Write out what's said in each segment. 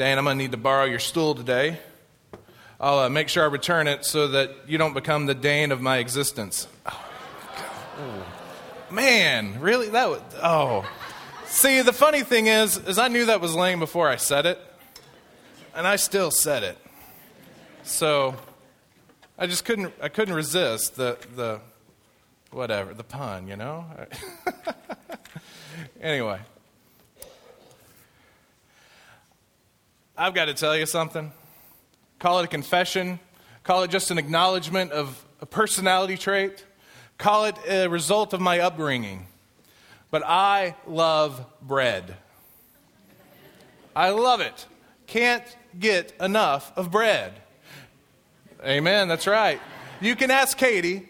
Dan, I'm going to need to borrow your stool today. I'll uh, make sure I return it so that you don't become the Dane of my existence. Oh, man, really? That was, oh. See, the funny thing is, is I knew that was lame before I said it, and I still said it. So I just couldn't, I couldn't resist the, the, whatever, the pun, you know? anyway. I've got to tell you something. Call it a confession, call it just an acknowledgement of a personality trait, call it a result of my upbringing. But I love bread. I love it. Can't get enough of bread. Amen, that's right. You can ask Katie.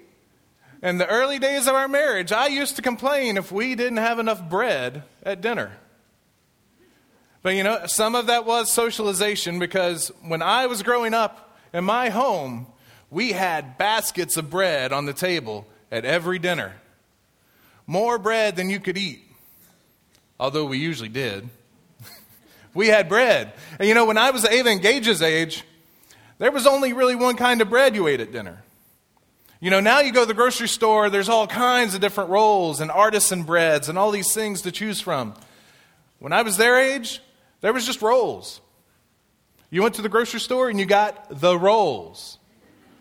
In the early days of our marriage, I used to complain if we didn't have enough bread at dinner. But you know, some of that was socialization because when I was growing up in my home, we had baskets of bread on the table at every dinner. More bread than you could eat, although we usually did. we had bread. And you know, when I was Ava and Gage's age, there was only really one kind of bread you ate at dinner. You know, now you go to the grocery store, there's all kinds of different rolls and artisan breads and all these things to choose from. When I was their age, there was just rolls. You went to the grocery store and you got the rolls.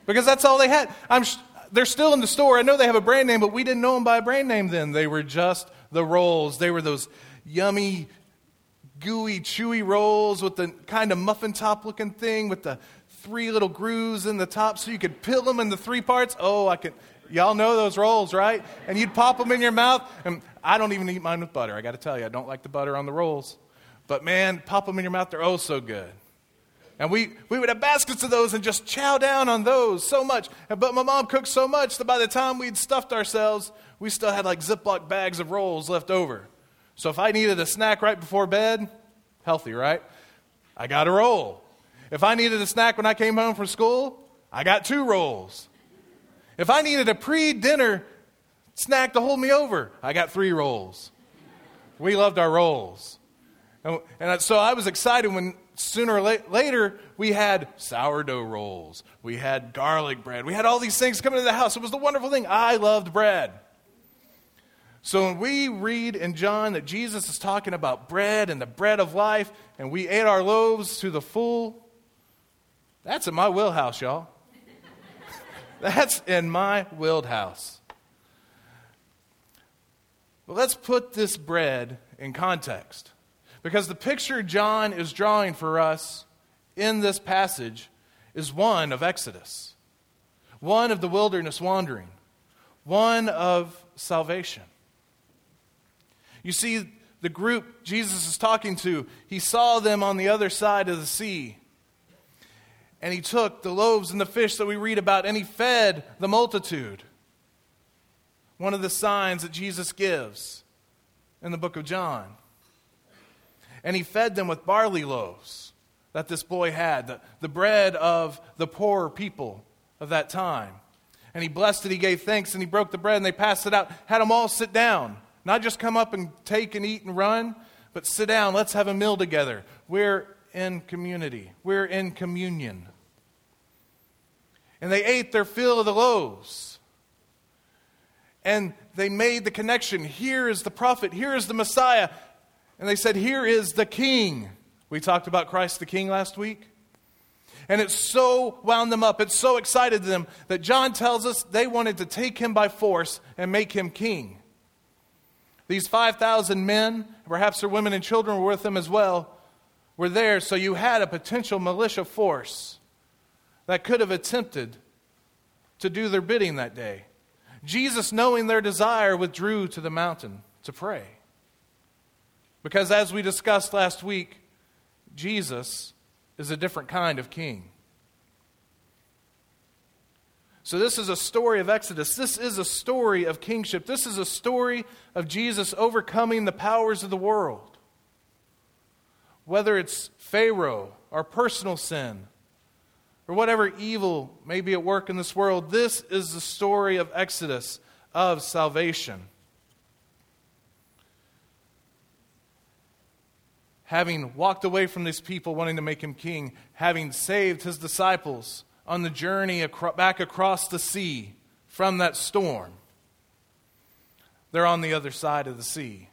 Because that's all they had. I'm, they're still in the store. I know they have a brand name, but we didn't know them by a brand name then. They were just the rolls. They were those yummy, gooey, chewy rolls with the kind of muffin top looking thing with the three little grooves in the top so you could peel them into three parts. Oh, I can. Y'all know those rolls, right? And you'd pop them in your mouth. And I don't even eat mine with butter. I got to tell you, I don't like the butter on the rolls. But man, pop them in your mouth, they're oh so good. And we, we would have baskets of those and just chow down on those so much. But my mom cooked so much that by the time we'd stuffed ourselves, we still had like Ziploc bags of rolls left over. So if I needed a snack right before bed, healthy, right? I got a roll. If I needed a snack when I came home from school, I got two rolls. If I needed a pre dinner snack to hold me over, I got three rolls. We loved our rolls. And, so I was excited when sooner or la- later we had sourdough rolls, we had garlic bread, we had all these things coming to the house. It was the wonderful thing. I loved bread. So when we read in John that Jesus is talking about bread and the bread of life, and we ate our loaves to the full, that's in my wheelhouse, y'all. that's in my wheelhouse. Well, let's put this bread in context. Because the picture John is drawing for us in this passage is one of Exodus, one of the wilderness wandering, one of salvation. You see, the group Jesus is talking to, he saw them on the other side of the sea. And he took the loaves and the fish that we read about and he fed the multitude. One of the signs that Jesus gives in the book of John and he fed them with barley loaves that this boy had, the, the bread of the poor people of that time. And he blessed it, he gave thanks, and he broke the bread, and they passed it out. Had them all sit down. Not just come up and take and eat and run, but sit down. Let's have a meal together. We're in community, we're in communion. And they ate their fill of the loaves. And they made the connection. Here is the prophet, here is the Messiah. And they said, Here is the king. We talked about Christ the King last week. And it so wound them up, it so excited them that John tells us they wanted to take him by force and make him king. These 5,000 men, perhaps their women and children were with them as well, were there, so you had a potential militia force that could have attempted to do their bidding that day. Jesus, knowing their desire, withdrew to the mountain to pray. Because as we discussed last week, Jesus is a different kind of king. So, this is a story of Exodus. This is a story of kingship. This is a story of Jesus overcoming the powers of the world. Whether it's Pharaoh, our personal sin, or whatever evil may be at work in this world, this is the story of Exodus, of salvation. Having walked away from these people wanting to make him king, having saved his disciples on the journey acro- back across the sea from that storm, they're on the other side of the sea.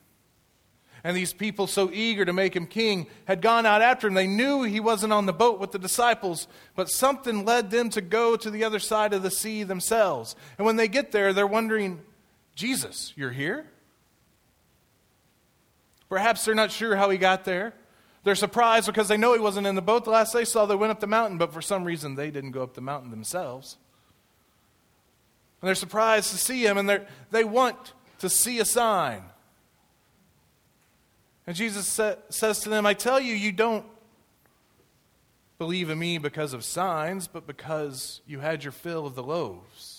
And these people, so eager to make him king, had gone out after him. They knew he wasn't on the boat with the disciples, but something led them to go to the other side of the sea themselves. And when they get there, they're wondering, Jesus, you're here? Perhaps they're not sure how he got there. They're surprised because they know he wasn't in the boat. The last they saw, they went up the mountain, but for some reason they didn't go up the mountain themselves. And they're surprised to see him, and they want to see a sign. And Jesus sa- says to them, I tell you, you don't believe in me because of signs, but because you had your fill of the loaves.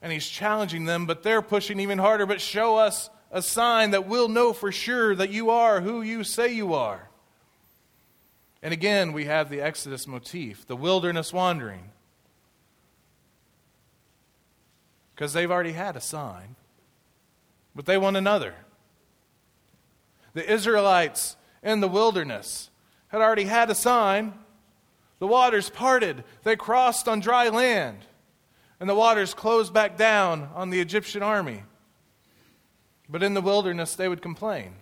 And he's challenging them, but they're pushing even harder. But show us a sign that we'll know for sure that you are who you say you are. And again, we have the Exodus motif, the wilderness wandering. Because they've already had a sign, but they want another. The Israelites in the wilderness had already had a sign. The waters parted, they crossed on dry land and the waters closed back down on the Egyptian army. But in the wilderness, they would complain.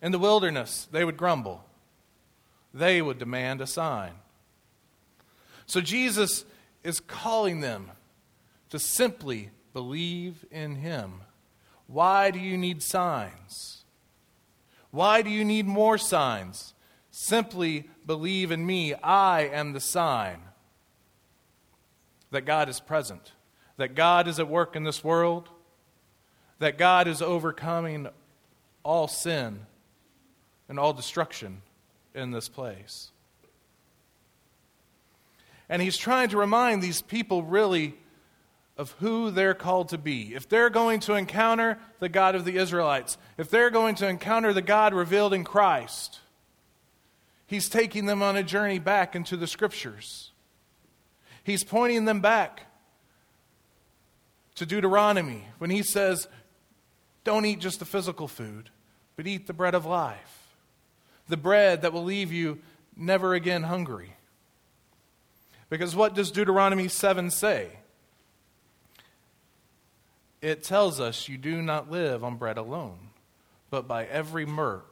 In the wilderness, they would grumble. They would demand a sign. So Jesus is calling them to simply believe in Him. Why do you need signs? Why do you need more signs? Simply believe in me. I am the sign that God is present, that God is at work in this world, that God is overcoming all sin and all destruction in this place. And he's trying to remind these people really of who they're called to be. If they're going to encounter the God of the Israelites, if they're going to encounter the God revealed in Christ, he's taking them on a journey back into the scriptures. He's pointing them back to Deuteronomy when he says, Don't eat just the physical food, but eat the bread of life, the bread that will leave you never again hungry. Because what does Deuteronomy 7 say? It tells us you do not live on bread alone, but by every mer-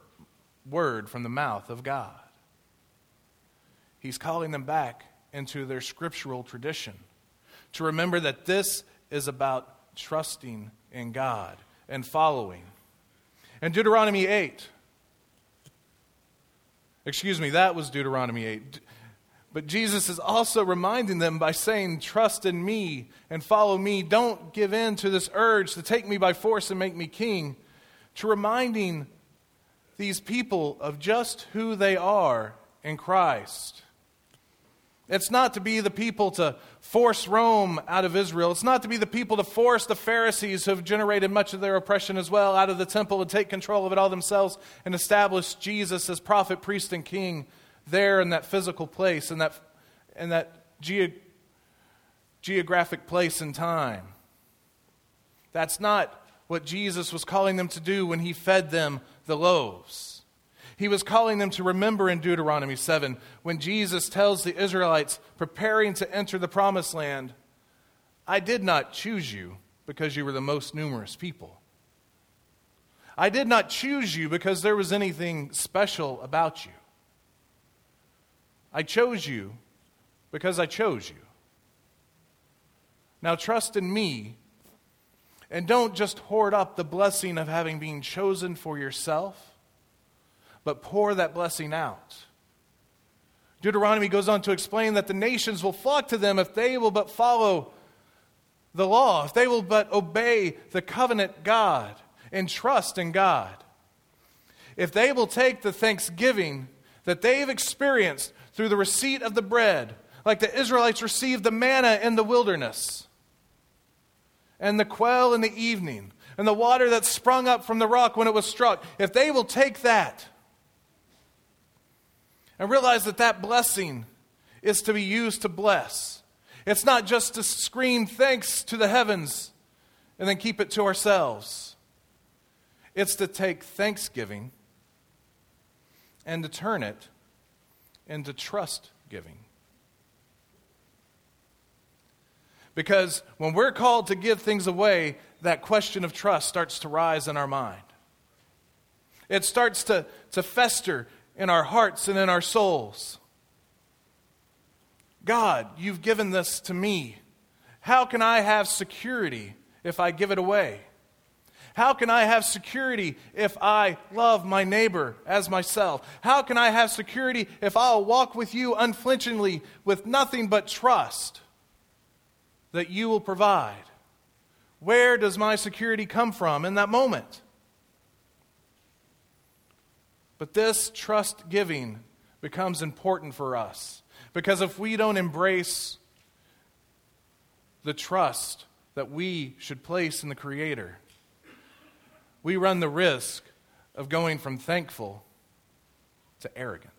word from the mouth of God. He's calling them back into their scriptural tradition. To remember that this is about trusting in God and following. And Deuteronomy 8, excuse me, that was Deuteronomy 8. But Jesus is also reminding them by saying, Trust in me and follow me. Don't give in to this urge to take me by force and make me king. To reminding these people of just who they are in Christ. It's not to be the people to force Rome out of Israel. It's not to be the people to force the Pharisees, who have generated much of their oppression as well, out of the temple and take control of it all themselves and establish Jesus as prophet, priest, and king there in that physical place, in that, in that ge- geographic place and time. That's not what Jesus was calling them to do when he fed them the loaves. He was calling them to remember in Deuteronomy 7 when Jesus tells the Israelites preparing to enter the promised land, I did not choose you because you were the most numerous people. I did not choose you because there was anything special about you. I chose you because I chose you. Now trust in me and don't just hoard up the blessing of having been chosen for yourself but pour that blessing out. Deuteronomy goes on to explain that the nations will flock to them if they will but follow the law, if they will but obey the covenant God and trust in God. If they will take the thanksgiving that they've experienced through the receipt of the bread, like the Israelites received the manna in the wilderness, and the quail in the evening, and the water that sprung up from the rock when it was struck, if they will take that and realize that that blessing is to be used to bless. It's not just to scream thanks to the heavens and then keep it to ourselves. It's to take thanksgiving and to turn it into trust giving. Because when we're called to give things away, that question of trust starts to rise in our mind. It starts to, to fester in our hearts and in our souls. God, you've given this to me. How can I have security if I give it away? How can I have security if I love my neighbor as myself? How can I have security if I'll walk with you unflinchingly with nothing but trust that you will provide? Where does my security come from in that moment? But this trust giving becomes important for us because if we don't embrace the trust that we should place in the Creator, we run the risk of going from thankful to arrogant.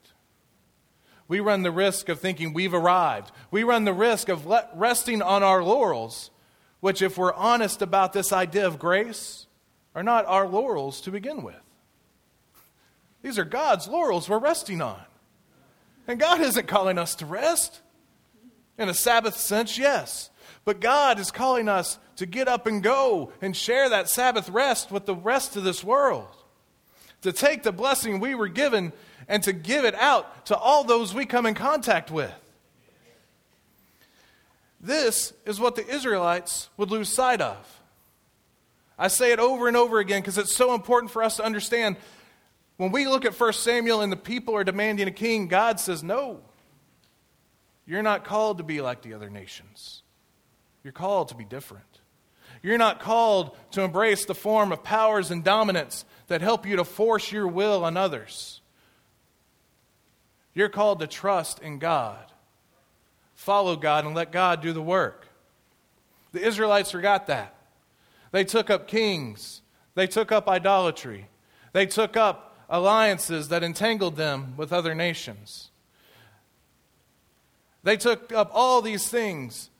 We run the risk of thinking we've arrived. We run the risk of resting on our laurels, which, if we're honest about this idea of grace, are not our laurels to begin with. These are God's laurels we're resting on. And God isn't calling us to rest. In a Sabbath sense, yes. But God is calling us to get up and go and share that Sabbath rest with the rest of this world. To take the blessing we were given and to give it out to all those we come in contact with. This is what the Israelites would lose sight of. I say it over and over again because it's so important for us to understand. When we look at 1 Samuel and the people are demanding a king, God says, No, you're not called to be like the other nations. You're called to be different. You're not called to embrace the form of powers and dominance that help you to force your will on others. You're called to trust in God, follow God, and let God do the work. The Israelites forgot that. They took up kings, they took up idolatry, they took up alliances that entangled them with other nations. They took up all these things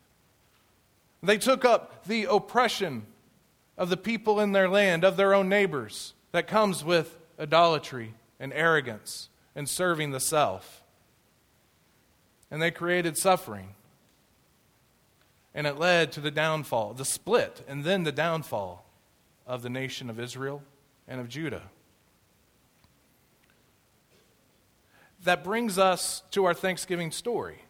they took up the oppression of the people in their land, of their own neighbors, that comes with idolatry and arrogance and serving the self. And they created suffering. And it led to the downfall, the split, and then the downfall of the nation of Israel and of Judah. That brings us to our Thanksgiving story.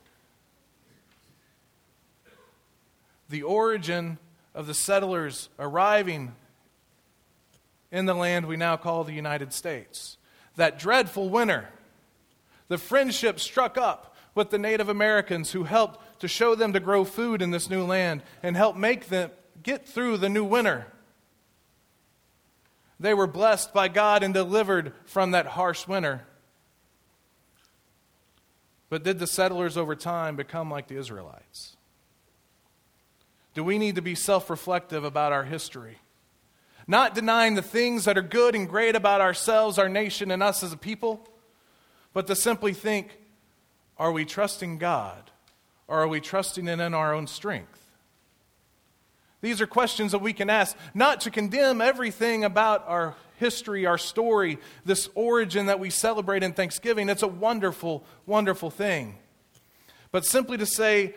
the origin of the settlers arriving in the land we now call the United States. That dreadful winter, the friendship struck up with the Native Americans who helped to show them to grow food in this new land and help make them get through the new winter. They were blessed by God and delivered from that harsh winter. But did the settlers over time become like the Israelites? do we need to be self reflective about our history. Not denying the things that are good and great about ourselves, our nation, and us as a people, but to simply think are we trusting God or are we trusting in our own strength? These are questions that we can ask, not to condemn everything about our history, our story, this origin that we celebrate in Thanksgiving. It's a wonderful, wonderful thing. But simply to say,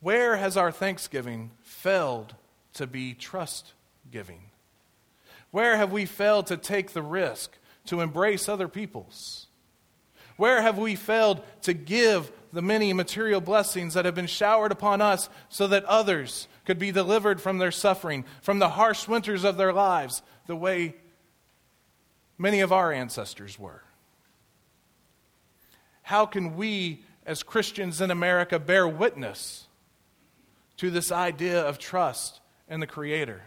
where has our thanksgiving failed to be trust giving? Where have we failed to take the risk to embrace other peoples? Where have we failed to give the many material blessings that have been showered upon us so that others could be delivered from their suffering, from the harsh winters of their lives, the way many of our ancestors were? How can we, as Christians in America, bear witness to this idea of trust in the Creator,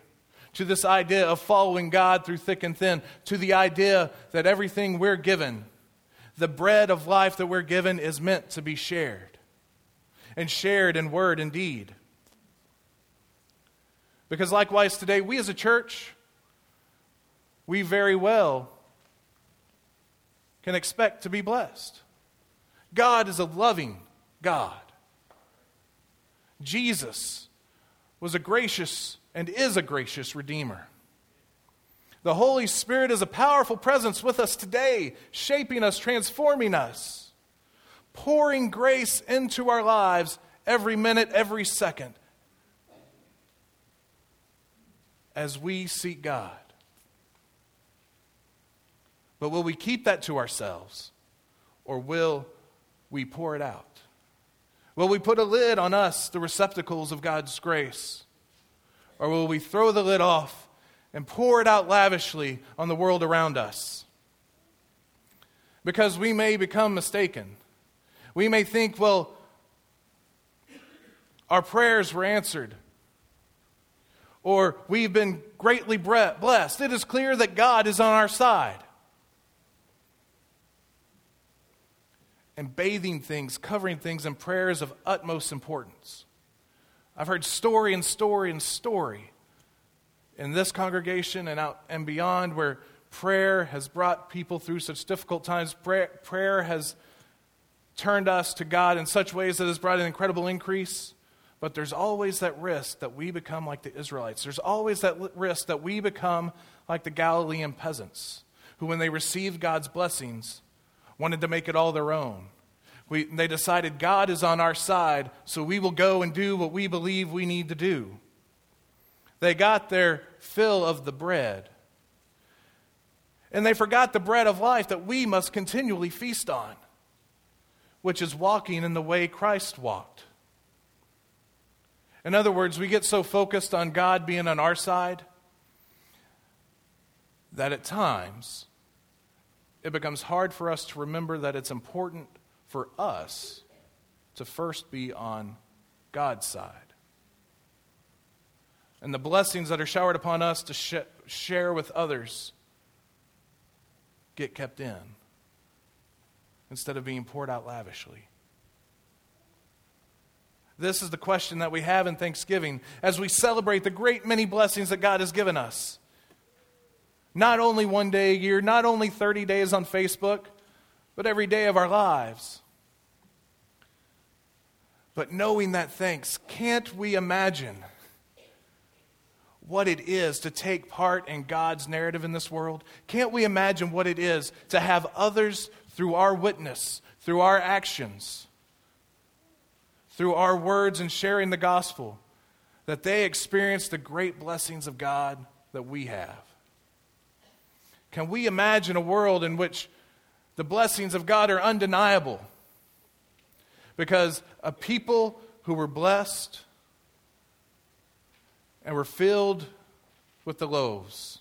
to this idea of following God through thick and thin, to the idea that everything we're given, the bread of life that we're given, is meant to be shared, and shared in word and deed. Because likewise, today, we as a church, we very well can expect to be blessed. God is a loving God. Jesus was a gracious and is a gracious Redeemer. The Holy Spirit is a powerful presence with us today, shaping us, transforming us, pouring grace into our lives every minute, every second as we seek God. But will we keep that to ourselves or will we pour it out? Will we put a lid on us, the receptacles of God's grace? Or will we throw the lid off and pour it out lavishly on the world around us? Because we may become mistaken. We may think, well, our prayers were answered. Or we've been greatly blessed. It is clear that God is on our side. And bathing things, covering things in prayers of utmost importance. I've heard story and story and story in this congregation and out and beyond where prayer has brought people through such difficult times. Prayer, prayer has turned us to God in such ways that has brought an incredible increase. But there's always that risk that we become like the Israelites. There's always that risk that we become like the Galilean peasants who, when they received God's blessings, wanted to make it all their own. We, they decided God is on our side, so we will go and do what we believe we need to do. They got their fill of the bread. And they forgot the bread of life that we must continually feast on, which is walking in the way Christ walked. In other words, we get so focused on God being on our side that at times it becomes hard for us to remember that it's important for us to first be on God's side. And the blessings that are showered upon us to sh- share with others get kept in instead of being poured out lavishly. This is the question that we have in Thanksgiving as we celebrate the great many blessings that God has given us. Not only one day a year, not only 30 days on Facebook, but every day of our lives. But knowing that thanks, can't we imagine what it is to take part in God's narrative in this world? Can't we imagine what it is to have others, through our witness, through our actions, through our words and sharing the gospel, that they experience the great blessings of God that we have? Can we imagine a world in which the blessings of God are undeniable? Because a people who were blessed and were filled with the loaves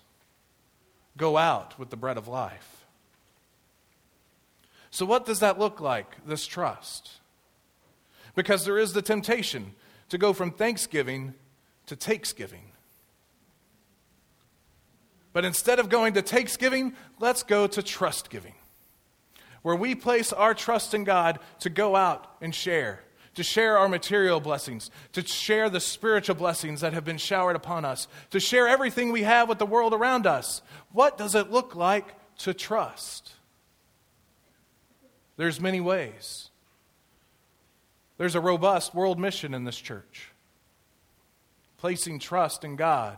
go out with the bread of life. So, what does that look like, this trust? Because there is the temptation to go from thanksgiving to takesgiving. But instead of going to takesgiving, let's go to trust giving, where we place our trust in God to go out and share, to share our material blessings, to share the spiritual blessings that have been showered upon us, to share everything we have with the world around us. What does it look like to trust? There's many ways. There's a robust world mission in this church, placing trust in God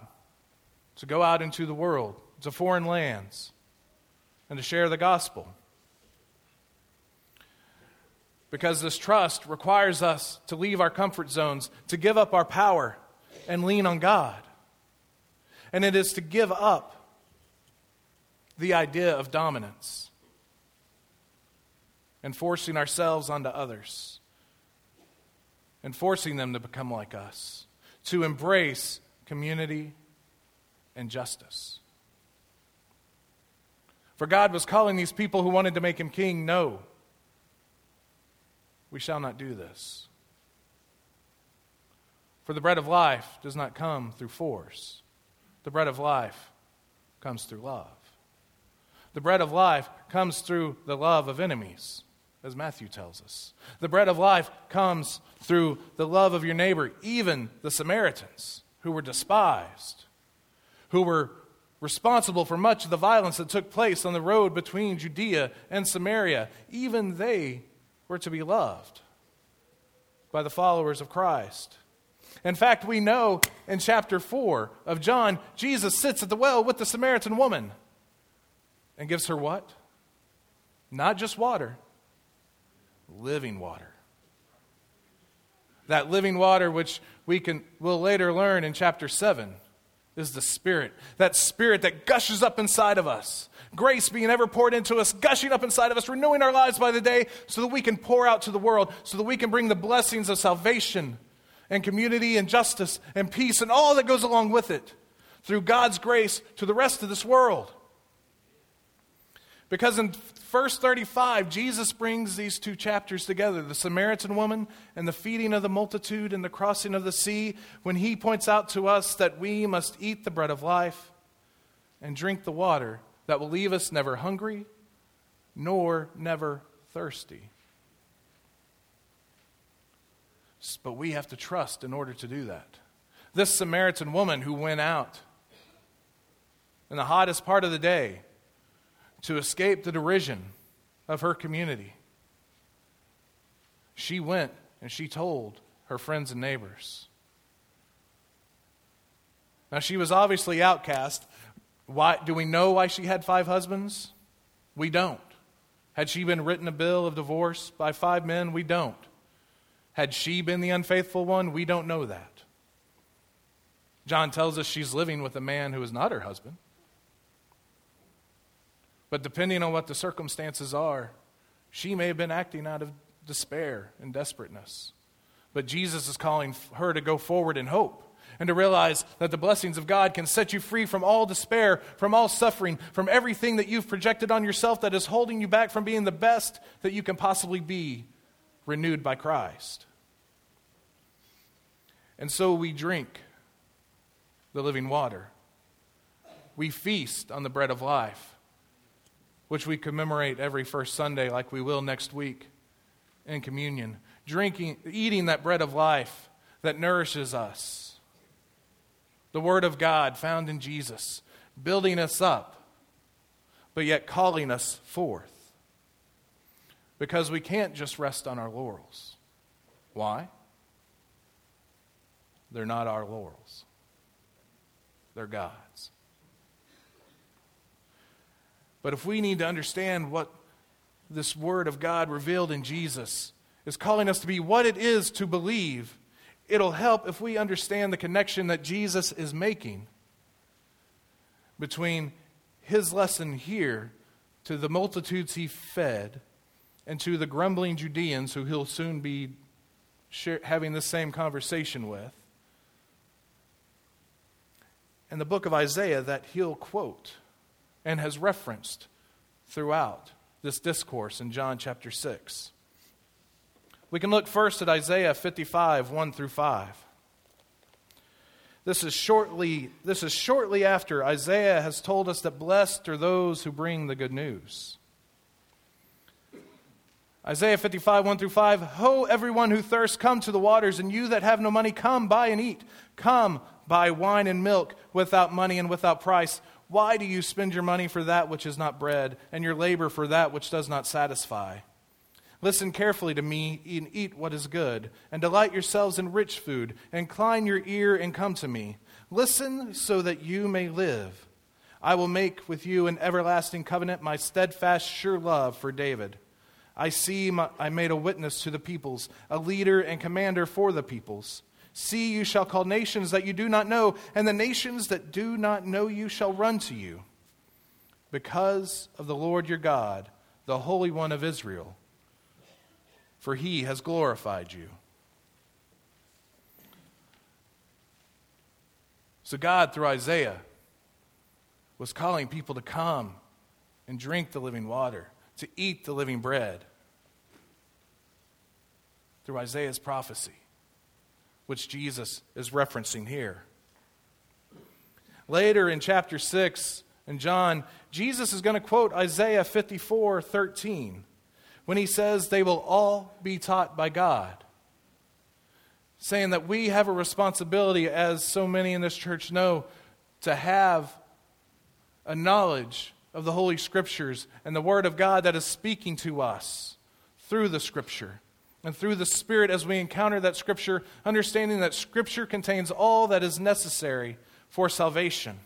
to go out into the world, to foreign lands, and to share the gospel. Because this trust requires us to leave our comfort zones, to give up our power, and lean on God. And it is to give up the idea of dominance and forcing ourselves onto others and forcing them to become like us, to embrace community and justice. For God was calling these people who wanted to make him king, no, we shall not do this. For the bread of life does not come through force, the bread of life comes through love. The bread of life comes through the love of enemies, as Matthew tells us. The bread of life comes through the love of your neighbor, even the Samaritans who were despised who were responsible for much of the violence that took place on the road between Judea and Samaria, even they were to be loved by the followers of Christ. In fact, we know in chapter 4 of John, Jesus sits at the well with the Samaritan woman and gives her what? Not just water, living water. That living water, which we can, will later learn in chapter 7, is the Spirit. That Spirit that gushes up inside of us. Grace being ever poured into us, gushing up inside of us, renewing our lives by the day so that we can pour out to the world, so that we can bring the blessings of salvation and community and justice and peace and all that goes along with it through God's grace to the rest of this world. Because in verse 35, Jesus brings these two chapters together the Samaritan woman and the feeding of the multitude and the crossing of the sea, when he points out to us that we must eat the bread of life and drink the water that will leave us never hungry nor never thirsty. But we have to trust in order to do that. This Samaritan woman who went out in the hottest part of the day to escape the derision of her community. She went and she told her friends and neighbors. Now, she was obviously outcast. Why, do we know why she had five husbands? We don't. Had she been written a bill of divorce by five men? We don't. Had she been the unfaithful one? We don't know that. John tells us she's living with a man who is not her husband. But depending on what the circumstances are, she may have been acting out of despair and desperateness. But Jesus is calling her to go forward in hope and to realize that the blessings of God can set you free from all despair, from all suffering, from everything that you've projected on yourself that is holding you back from being the best that you can possibly be, renewed by Christ. And so we drink the living water. We feast on the bread of life which we commemorate every first Sunday, like we will next week in communion. Drinking, eating that bread of life that nourishes us. The Word of God found in Jesus, building us up, but yet calling us forth. Because we can't just rest on our laurels. Why? They're not our laurels, they're God's. But if we need to understand what this Word of God revealed in Jesus is calling us to be, what it is to believe, it'll help if we understand the connection that Jesus is making between his lesson here to the multitudes he fed and to the grumbling Judeans who he'll soon be having the same conversation with. And the book of Isaiah that he'll quote and has referenced throughout this discourse in John chapter 6. We can look first at Isaiah 55, 1 through 5. This is shortly, this is shortly after Isaiah has told us that blessed are those who bring the good news. Isaiah 55, 1 through 5. Ho, everyone who thirsts, come to the waters, and you that have no money, come, buy and eat. Come, buy wine and milk without money and without price. Why do you spend your money for that which is not bread, and your labor for that which does not satisfy? Listen carefully to me and eat what is good, and delight yourselves in rich food. Incline your ear and come to me. Listen so that you may live. I will make with you an everlasting covenant, my steadfast, sure love for David. I see my, I made a witness to the peoples, a leader and commander for the peoples. See, you shall call nations that you do not know, and the nations that do not know you shall run to you. Because of the Lord your God, the Holy One of Israel, for he has glorified you. So, God, through Isaiah, was calling people to come and drink the living water, to eat the living bread, through Isaiah's prophecy which Jesus is referencing here. Later in chapter 6 in John, Jesus is going to quote Isaiah 54 13 when he says, They will all be taught by God. Saying that we have a responsibility, as so many in this church know, to have a knowledge of the Holy Scriptures and the Word of God that is speaking to us through the Scripture and through the Spirit as we encounter that Scripture, understanding that Scripture contains all that is necessary for salvation.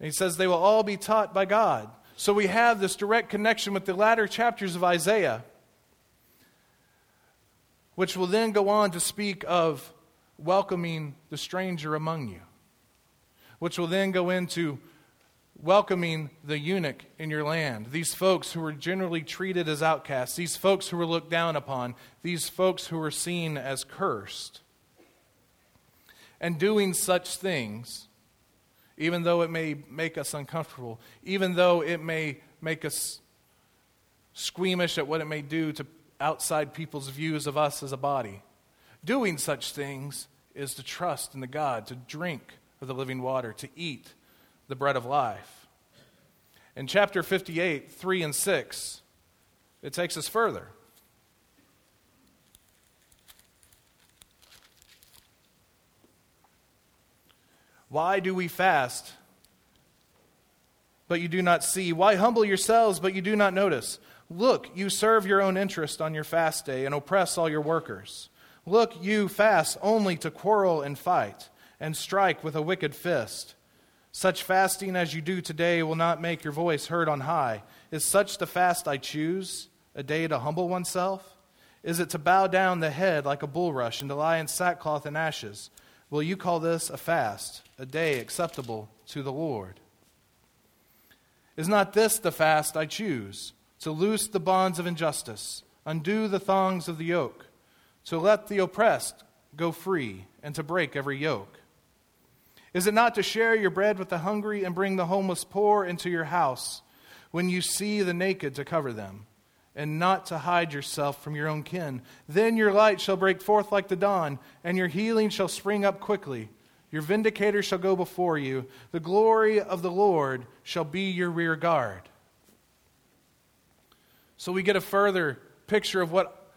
And he says they will all be taught by God. So we have this direct connection with the latter chapters of Isaiah, which will then go on to speak of welcoming the stranger among you, which will then go into welcoming the eunuch in your land, these folks who were generally treated as outcasts, these folks who were looked down upon, these folks who were seen as cursed. And doing such things, even though it may make us uncomfortable, even though it may make us squeamish at what it may do to outside people's views of us as a body, doing such things is to trust in the God, to drink of the living water, to eat the bread of life. In chapter 58, 3 and 6, it takes us further. Why do we fast, but you do not see? Why humble yourselves, but you do not notice? Look, you serve your own interest on your fast day and oppress all your workers. Look, you fast only to quarrel and fight and strike with a wicked fist. Such fasting as you do today will not make your voice heard on high. Is such the fast I choose, a day to humble oneself? Is it to bow down the head like a bulrush and to lie in sackcloth and ashes? Will you call this a fast, a day acceptable to the Lord? Is not this the fast I choose? To loose the bonds of injustice, undo the thongs of the yoke, to let the oppressed go free, and to break every yoke? Is it not to share your bread with the hungry and bring the homeless poor into your house when you see the naked to cover them, and not to hide yourself from your own kin? Then your light shall break forth like the dawn, and your healing shall spring up quickly. Your vindicator shall go before you. The glory of the Lord shall be your rear guard. So we get a further picture of what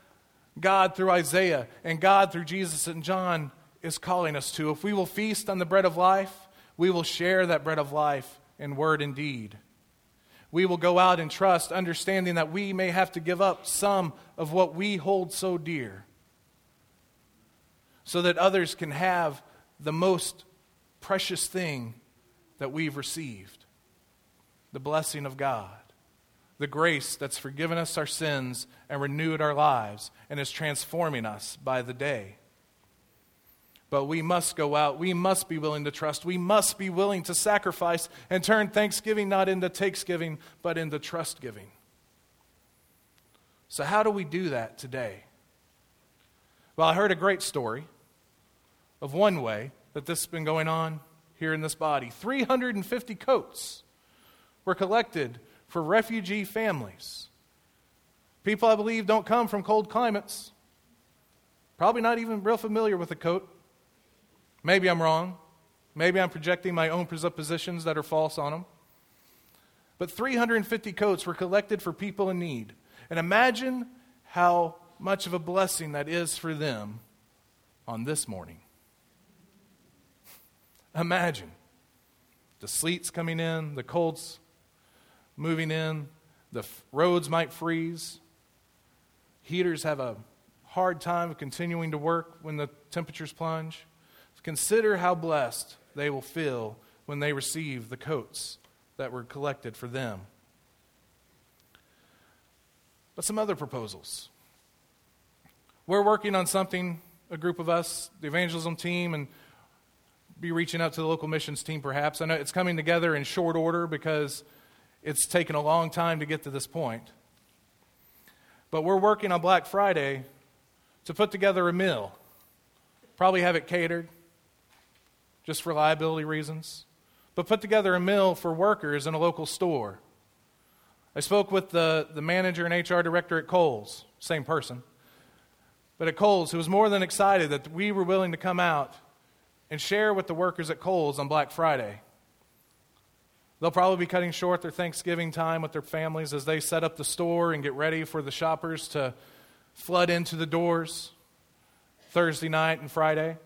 God through Isaiah and God through Jesus and John is calling us to. If we will feast on the bread of life, we will share that bread of life in word and deed. We will go out in trust, understanding that we may have to give up some of what we hold so dear so that others can have the most precious thing that we've received the blessing of God, the grace that's forgiven us our sins and renewed our lives and is transforming us by the day. But we must go out. We must be willing to trust. We must be willing to sacrifice and turn thanksgiving not into takesgiving, but into trust giving. So, how do we do that today? Well, I heard a great story of one way that this has been going on here in this body. 350 coats were collected for refugee families. People, I believe, don't come from cold climates. Probably not even real familiar with a coat. Maybe I'm wrong. Maybe I'm projecting my own presuppositions that are false on them. But 350 coats were collected for people in need. And imagine how much of a blessing that is for them on this morning. Imagine the sleets coming in, the colds moving in, the f- roads might freeze. Heaters have a hard time of continuing to work when the temperatures plunge. Consider how blessed they will feel when they receive the coats that were collected for them. But some other proposals. We're working on something, a group of us, the evangelism team, and be reaching out to the local missions team perhaps. I know it's coming together in short order because it's taken a long time to get to this point. But we're working on Black Friday to put together a meal, probably have it catered just for liability reasons, but put together a meal for workers in a local store. I spoke with the, the manager and HR director at Kohl's, same person, but at Kohl's, who was more than excited that we were willing to come out and share with the workers at Kohl's on Black Friday. They'll probably be cutting short their Thanksgiving time with their families as they set up the store and get ready for the shoppers to flood into the doors Thursday night and Friday.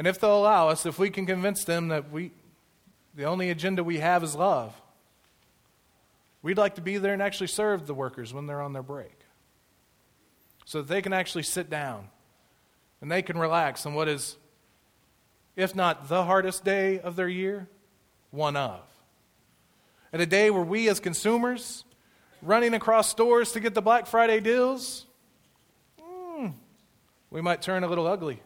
And if they'll allow us, if we can convince them that we, the only agenda we have is love, We'd like to be there and actually serve the workers when they're on their break so that they can actually sit down and they can relax on what is, if not the hardest day of their year, one of. And a day where we as consumers, running across stores to get the Black Friday deals, mm, we might turn a little ugly.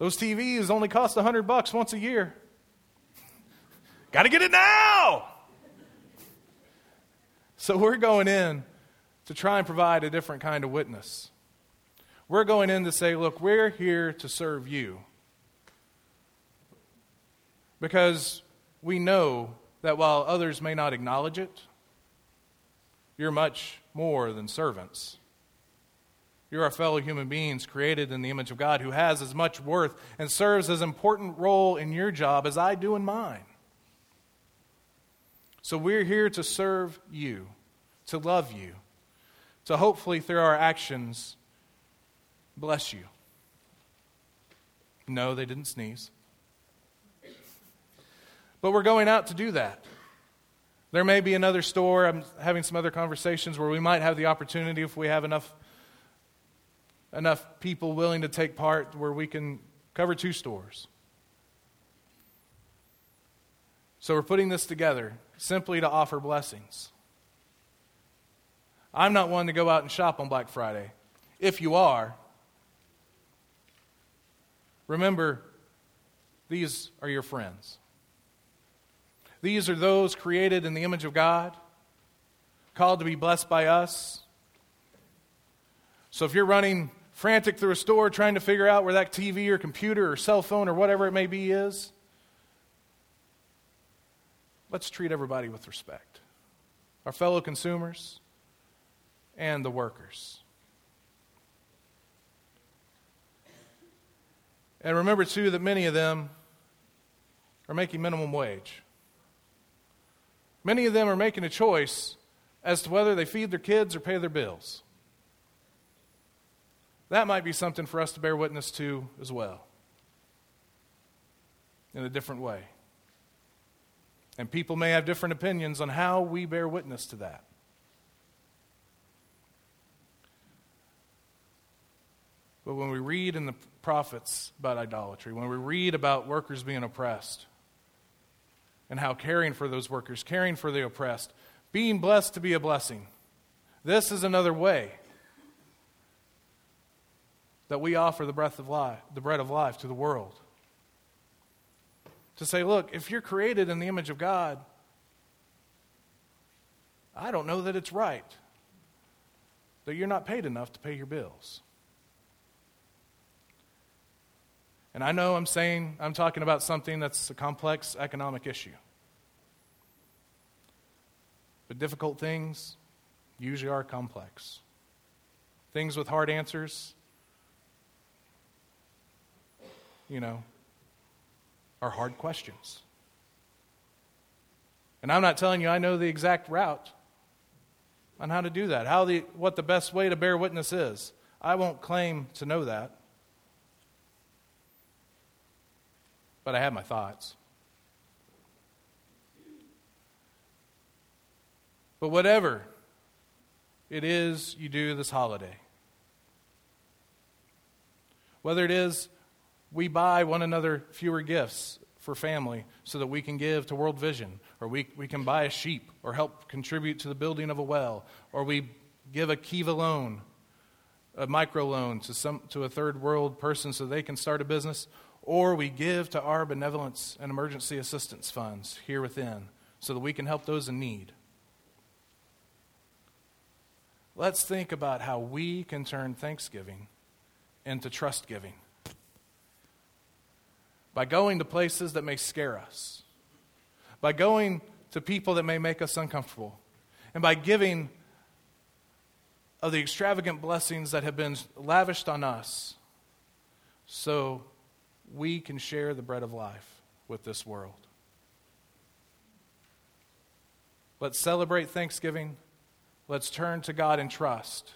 Those TVs only cost 100 bucks once a year. Got to get it now! So we're going in to try and provide a different kind of witness. We're going in to say, look, we're here to serve you. Because we know that while others may not acknowledge it, you're much more than servants. You're our fellow human beings created in the image of God who has as much worth and serves as important role in your job as I do in mine. So we're here to serve you, to love you, to hopefully through our actions bless you. No, they didn't sneeze. But we're going out to do that. There may be another store. I'm having some other conversations where we might have the opportunity, if we have enough, enough people willing to take part, where we can cover two stores. So we're putting this together simply to offer blessings. I'm not one to go out and shop on Black Friday. If you are, remember, these are your friends. These are those created in the image of God, called to be blessed by us. So if you're running frantic through a store trying to figure out where that TV or computer or cell phone or whatever it may be is, let's treat everybody with respect. Our fellow consumers and the workers. And remember, too, that many of them are making minimum wage. Many of them are making a choice as to whether they feed their kids or pay their bills. That might be something for us to bear witness to as well, in a different way. And people may have different opinions on how we bear witness to that. But when we read in the prophets about idolatry, when we read about workers being oppressed, and how caring for those workers, caring for the oppressed, being blessed to be a blessing, this is another way that we offer the breath of life, the bread of life to the world to say, look, if you're created in the image of God, I don't know that it's right that you're not paid enough to pay your bills. And I know I'm saying, I'm talking about something that's a complex economic issue. But difficult things usually are complex. Things with hard answers, you know, are hard questions. And I'm not telling you I know the exact route on how to do that, how the, what the best way to bear witness is. I won't claim to know that. But I have my thoughts. But whatever it is you do this holiday, whether it is we buy one another fewer gifts for family so that we can give to World Vision, or we, we can buy a sheep or help contribute to the building of a well, or we give a Kiva loan, a micro loan to, some, to a third world person so they can start a business, or we give to our benevolence and emergency assistance funds here within so that we can help those in need. Let's think about how we can turn thanksgiving into trust giving by going to places that may scare us, by going to people that may make us uncomfortable, and by giving of the extravagant blessings that have been lavished on us so we can share the bread of life with this world. Let's celebrate Thanksgiving. Let's turn to God in trust,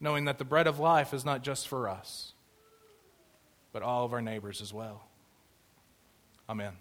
knowing that the bread of life is not just for us but all of our neighbors as well. Amen.